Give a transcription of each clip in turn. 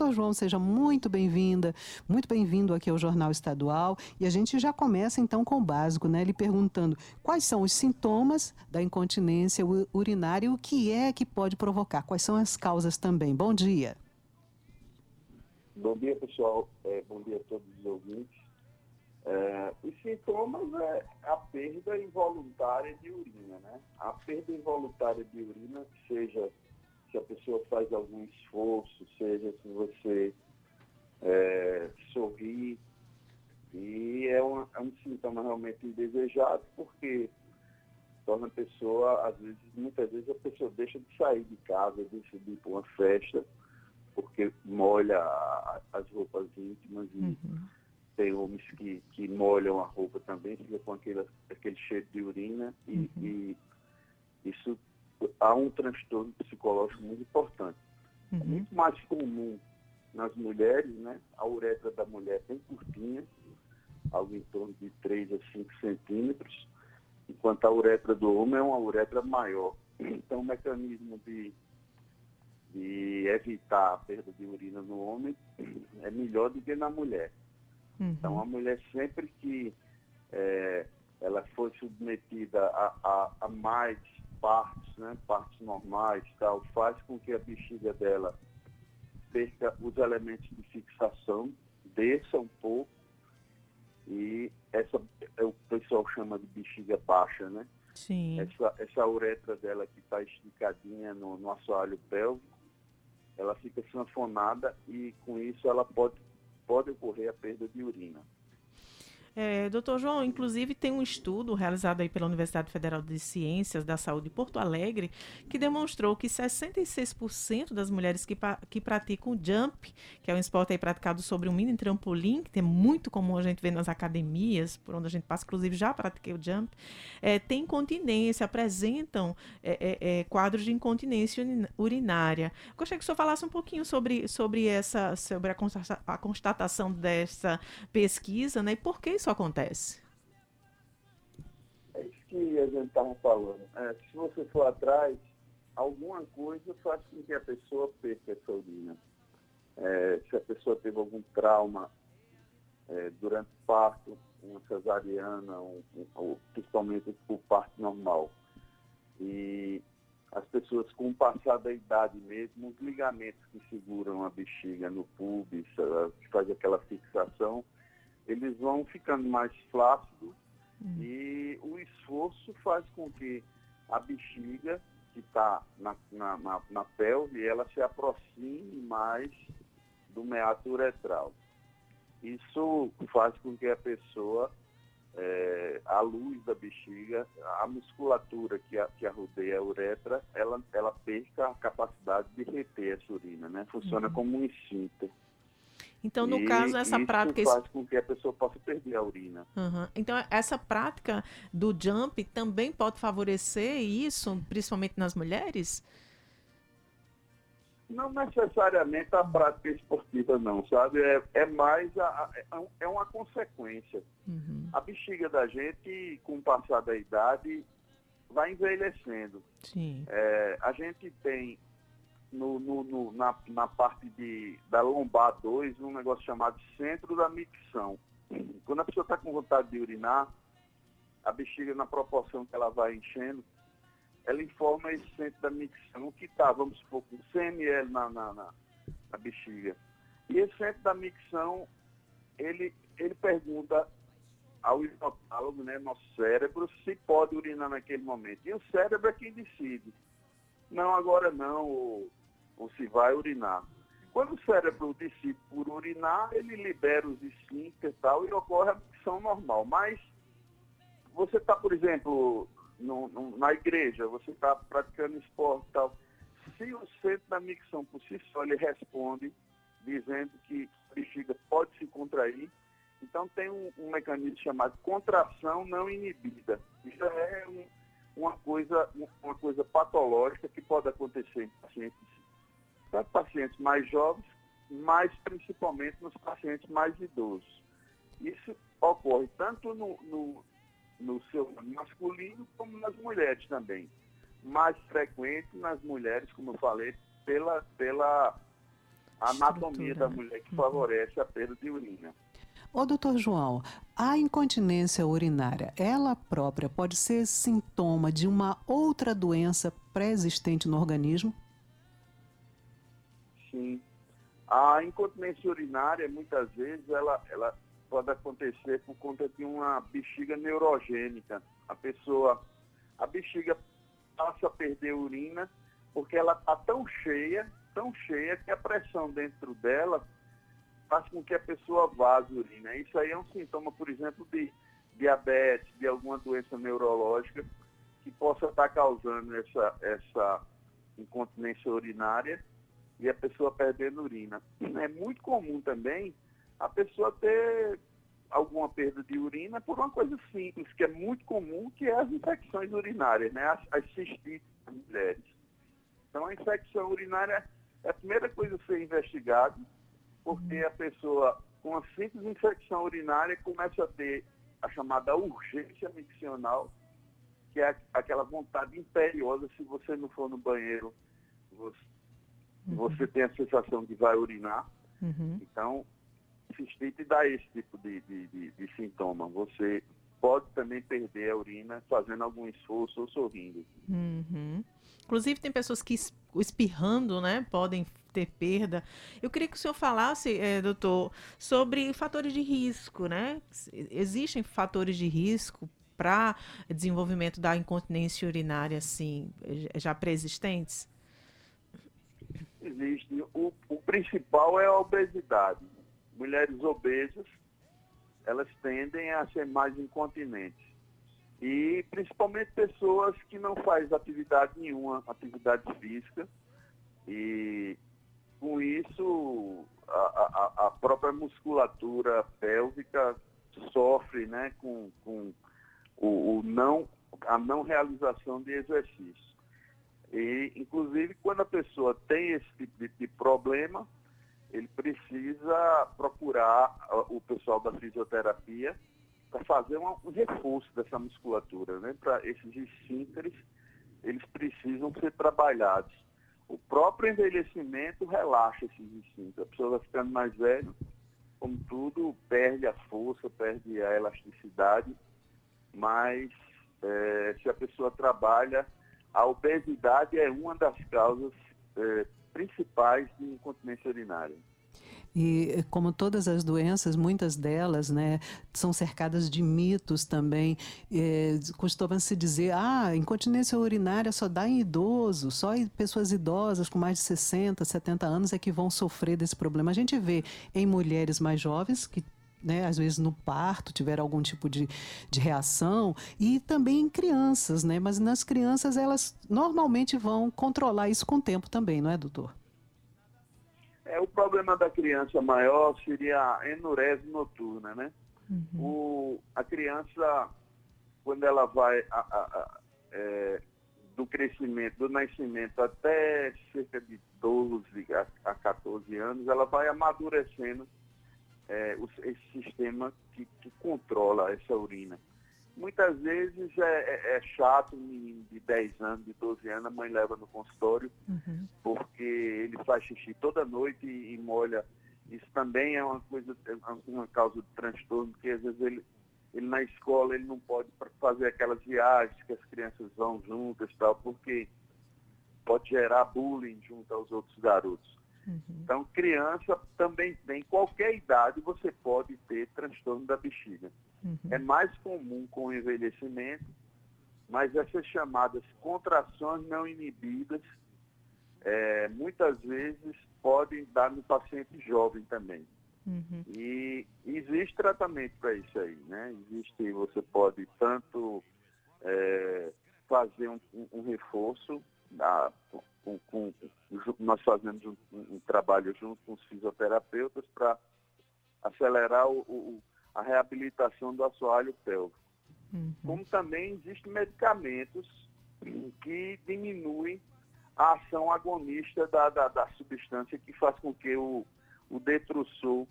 Doutor João, seja muito bem-vinda, muito bem-vindo aqui ao Jornal Estadual. E a gente já começa então com o básico, né? Ele perguntando quais são os sintomas da incontinência urinária e o que é que pode provocar, quais são as causas também. Bom dia. Bom dia, pessoal. É, bom dia a todos os ouvintes. É, os sintomas é a perda involuntária de urina, né? A perda involuntária de urina, seja se a pessoa faz algum esforço, seja se você é, sorri, e é, uma, é um sintoma realmente indesejado, porque torna a pessoa, às vezes, muitas vezes a pessoa deixa de sair de casa, deixa de ir para uma festa, porque molha as roupas íntimas e uhum. tem homens que, que molham a roupa também, fica com aquele, aquele cheiro de urina e, uhum. e isso há um transtorno psicológico muito importante. É uhum. É muito mais comum nas mulheres, né? A uretra da mulher é bem curtinha, algo em torno de 3 a 5 centímetros, enquanto a uretra do homem é uma uretra maior. Então, o mecanismo de, de evitar a perda de urina no homem é melhor do que na mulher. Uhum. Então, a mulher sempre que é, ela foi submetida a, a, a mais partes, né, partes normais, tal, faz com que a bexiga dela perca os elementos de fixação, desça um pouco e essa é o pessoal chama de bexiga baixa, né? Sim. Essa, essa uretra dela que está esticadinha no, no assoalho pélvico, ela fica sanfonada e com isso ela pode, pode ocorrer a perda de urina. É, doutor João, inclusive tem um estudo realizado aí pela Universidade Federal de Ciências da Saúde de Porto Alegre que demonstrou que 66% das mulheres que, que praticam jump, que é um esporte aí praticado sobre um mini trampolim, que é muito comum a gente ver nas academias, por onde a gente passa, inclusive já pratiquei o jump, é, tem incontinência, apresentam é, é, é quadros de incontinência urinária. Gostaria que o senhor falasse um pouquinho sobre, sobre essa, sobre a, constatação dessa pesquisa, né? E por que isso acontece? É isso que a gente estava falando. É, se você for atrás, alguma coisa faz com que a pessoa perca essa urina. É, se a pessoa teve algum trauma é, durante o parto, uma cesariana, um, um, principalmente por parto normal. E as pessoas com o passar da idade mesmo, os ligamentos que seguram a bexiga no pubis, que faz aquela fixação, eles vão ficando mais flácidos hum. e o esforço faz com que a bexiga que está na, na, na, na, pelve, ela se aproxime mais do meato uretral. Isso faz com que a pessoa, é, a luz da bexiga, a musculatura que, a, que arrodeia a uretra, ela, ela perca a capacidade de reter essa urina, né? Funciona uhum. como um esfíncter. Então, no e caso, essa isso prática. faz com que a pessoa possa perder a urina. Uhum. Então, essa prática do jump também pode favorecer isso, principalmente nas mulheres? Não necessariamente a prática esportiva, não, sabe? É, é mais a, a, é uma consequência. Uhum. A bexiga da gente, com o passar da idade, vai envelhecendo. Sim. É, a gente tem no, no, no, na, na parte de, da lombar 2 um negócio chamado centro da micção. Quando a pessoa está com vontade de urinar, a bexiga, na proporção que ela vai enchendo, ela informa esse centro da micção que está, vamos supor, com 100 ml na, na, na, na bexiga. E esse centro da micção, ele, ele pergunta ao hipotálamo, né, nosso cérebro, se pode urinar naquele momento. E o cérebro é quem decide. Não, agora não, ou se vai urinar. Quando o cérebro decide por urinar, ele libera os esfíncteres e tal, e ocorre a micção normal. Mas você está, por exemplo, no, no, na igreja, você está praticando esporte e tal. Se o centro da micção por si só ele responde dizendo que a bexiga pode se contrair, então tem um, um mecanismo chamado contração não inibida. Isso é um, uma, coisa, uma coisa patológica que pode acontecer em pacientes tanto pacientes mais jovens, mas principalmente nos pacientes mais idosos. Isso ocorre tanto no, no, no seu masculino como nas mulheres também. Mais frequente nas mulheres, como eu falei, pela, pela anatomia da mulher que favorece a perda de urina. Ô, doutor João, a incontinência urinária, ela própria pode ser sintoma de uma outra doença pré-existente no organismo? Sim. A incontinência urinária, muitas vezes, ela, ela pode acontecer por conta de uma bexiga neurogênica. A pessoa, a bexiga passa a perder urina porque ela está tão cheia, tão cheia, que a pressão dentro dela faz com que a pessoa vaze urina. Isso aí é um sintoma, por exemplo, de diabetes, de alguma doença neurológica que possa estar causando essa, essa incontinência urinária e a pessoa perdendo urina. É muito comum também a pessoa ter alguma perda de urina por uma coisa simples, que é muito comum, que é as infecções urinárias, né? as, as cistites das mulheres. Então, a infecção urinária é a primeira coisa a ser investigada, porque a pessoa com a simples infecção urinária começa a ter a chamada urgência miccional, que é aquela vontade imperiosa, se você não for no banheiro, você, uhum. você tem a sensação de vai urinar. Uhum. Então, cistite dá esse tipo de, de, de, de sintoma. Você pode também perder a urina fazendo algum esforço ou sorrindo. Uhum. Inclusive, tem pessoas que espirrando, né, podem ter perda. Eu queria que o senhor falasse, é, doutor, sobre fatores de risco, né? Existem fatores de risco para desenvolvimento da incontinência urinária, assim, já pré-existentes? Existe. O, o principal é a obesidade. Mulheres obesas, elas tendem a ser mais incontinentes e principalmente pessoas que não fazem atividade nenhuma, atividade física, e com isso a, a, a própria musculatura pélvica sofre né, com, com o, o, não, a não realização de exercício. E, inclusive, quando a pessoa tem esse tipo de, de problema, ele precisa procurar o pessoal da fisioterapia para fazer um, um reforço dessa musculatura, né? Para esses esfínteres, eles precisam ser trabalhados. O próprio envelhecimento relaxa esses esfínteres. A pessoa vai ficando mais velha, como tudo, perde a força, perde a elasticidade, mas é, se a pessoa trabalha, a obesidade é uma das causas é, principais de incontinência urinária. E como todas as doenças, muitas delas né, são cercadas de mitos também. É, Costuma-se dizer, ah, incontinência urinária só dá em idoso, só em pessoas idosas com mais de 60, 70 anos é que vão sofrer desse problema. A gente vê em mulheres mais jovens que né, às vezes no parto tiveram algum tipo de, de reação e também em crianças, né? Mas nas crianças elas normalmente vão controlar isso com o tempo também, não é, doutor? É, o problema da criança maior seria a enurese noturna, né? Uhum. O, a criança, quando ela vai a, a, a, é, do crescimento, do nascimento até cerca de 12 a, 14 anos, ela vai amadurecendo é, esse sistema que, que controla essa urina. Muitas vezes é, é, é, chato, um menino de 10 anos, de 12 anos, a mãe leva no consultório, uhum. porque ele faz xixi toda noite e, e, molha. Isso também é uma coisa, é uma causa de transtorno, porque às vezes ele, ele na escola ele não pode fazer aquelas viagens que as crianças vão juntas tal, porque pode gerar bullying junto aos outros garotos. Uhum. Então, criança também tem, qualquer idade você pode ter transtorno da bexiga. Uhum. É mais comum com o envelhecimento, mas essas chamadas contrações não inibidas, é, muitas vezes podem dar no paciente jovem também. Uhum. E existe tratamento para isso aí, né? Existe, você pode tanto é, fazer um, um, um reforço, da, com, com, nós fazemos um, um, trabalho junto com os fisioterapeutas para acelerar o, o, a reabilitação do assoalho pélvico. Uhum. Como também existem medicamentos que diminuem a ação agonista da, da, da substância que faz com que o, o detrusor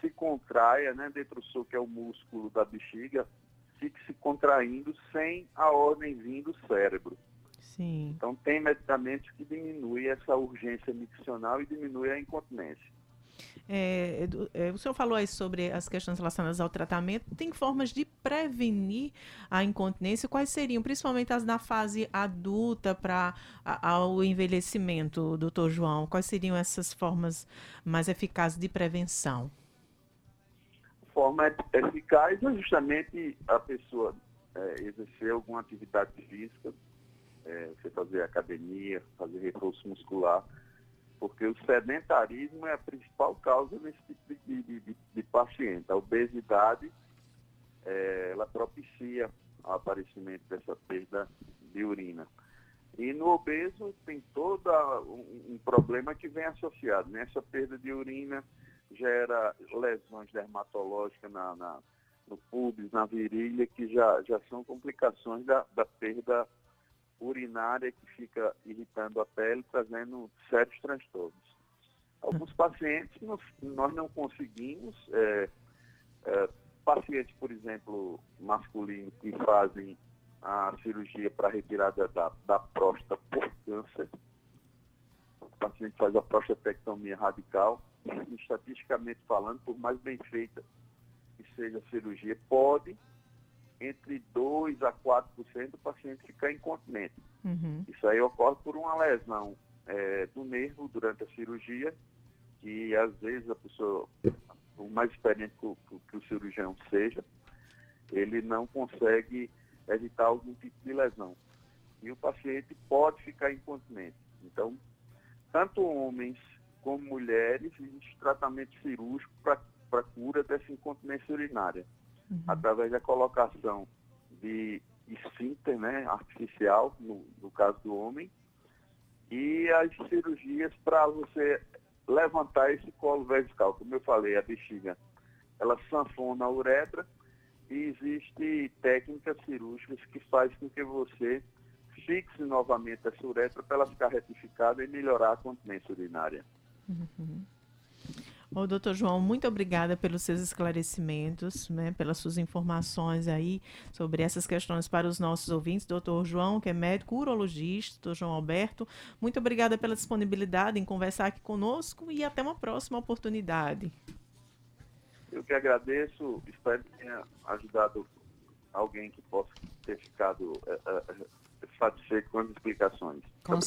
se contraia, né? Detrusor que é o músculo da bexiga, fique se contraindo sem a ordem vindo do cérebro. Sim. Então tem medicamentos que diminuem essa urgência miccional e diminui a incontinência. É, é, o senhor falou aí sobre as questões relacionadas ao tratamento. Tem formas de prevenir a incontinência? Quais seriam, principalmente as na fase adulta para ao envelhecimento, doutor João? Quais seriam essas formas mais eficazes de prevenção? Forma eficaz é justamente a pessoa é, exercer alguma atividade física, é, você fazer academia, fazer reforço muscular porque o sedentarismo é a principal causa desse tipo de, de, de, de paciente. A obesidade, é, ela propicia o aparecimento dessa perda de urina. E no obeso tem todo um, um problema que vem associado. Né? Essa perda de urina gera lesões dermatológicas na, na, no pubis, na virilha, que já, já são complicações da, da perda urinária que fica irritando a pele, trazendo sérios transtornos. Alguns pacientes nós, não conseguimos, é, é, pacientes, por exemplo, masculinos que fazem a cirurgia para retirada da, da próstata por câncer, o paciente faz a prostatectomia radical, estatisticamente falando, por mais bem feita que seja a cirurgia, pode entre 2 a 4% do paciente ficar incontinente. Uhum. Isso aí ocorre por uma lesão é, do nervo durante a cirurgia, que às vezes a pessoa, o mais experiente que, que o cirurgião seja, ele não consegue evitar algum tipo de lesão. E o paciente pode ficar incontinente. Então, tanto homens como mulheres, existe tratamento cirúrgico para cura dessa incontinência urinária uhum. através da colocação de esfíncter né, artificial, no, no caso do homem, e as cirurgias para você levantar esse colo vertical. Como eu falei, a bexiga, ela sanfona a uretra e existe técnicas cirúrgicas que faz com que você fixe novamente essa uretra para ela ficar retificada e melhorar a continência urinária. Uhum. Ô, doutor João, muito obrigada pelos seus esclarecimentos, né, pelas suas informações aí sobre essas questões para os nossos ouvintes. Doutor João, que é médico urologista, doutor João Alberto, muito obrigada pela disponibilidade em conversar aqui conosco e até uma próxima oportunidade. Eu que agradeço, espero que tenha ajudado alguém que possa ter ficado é, é, satisfeito com as explicações. Com